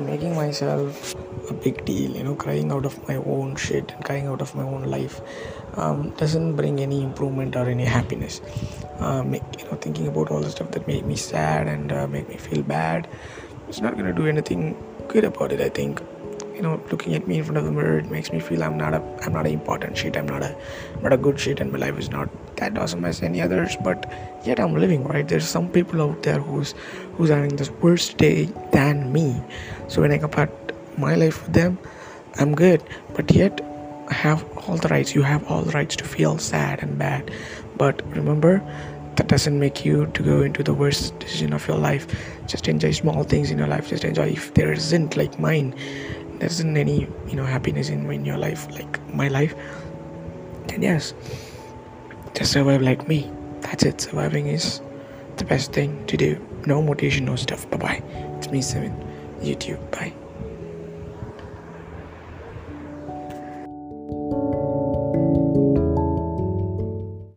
making myself a big deal, you know, crying out of my own shit and crying out of my own life um, doesn't bring any improvement or any happiness. Uh, make, you know, thinking about all the stuff that made me sad and uh, make me feel bad, it's not gonna do anything good about it. I think you know looking at me in front of the mirror it makes me feel i'm not a i'm not an important shit i'm not a I'm not a good shit and my life is not that awesome as any others but yet i'm living right there's some people out there who's who's having this worse day than me. So when i compare my life with them i'm good. But yet i have all the rights. You have all the rights to feel sad and bad. But remember that doesn't make you to go into the worst decision of your life. Just enjoy small things in your life. Just enjoy. If there isn't like mine there isn't any you know happiness in, in your life like my life then yes. Just survive like me. That's it. Surviving is the best thing to do. No motivation no stuff. Bye bye it's me seven youtube. Bye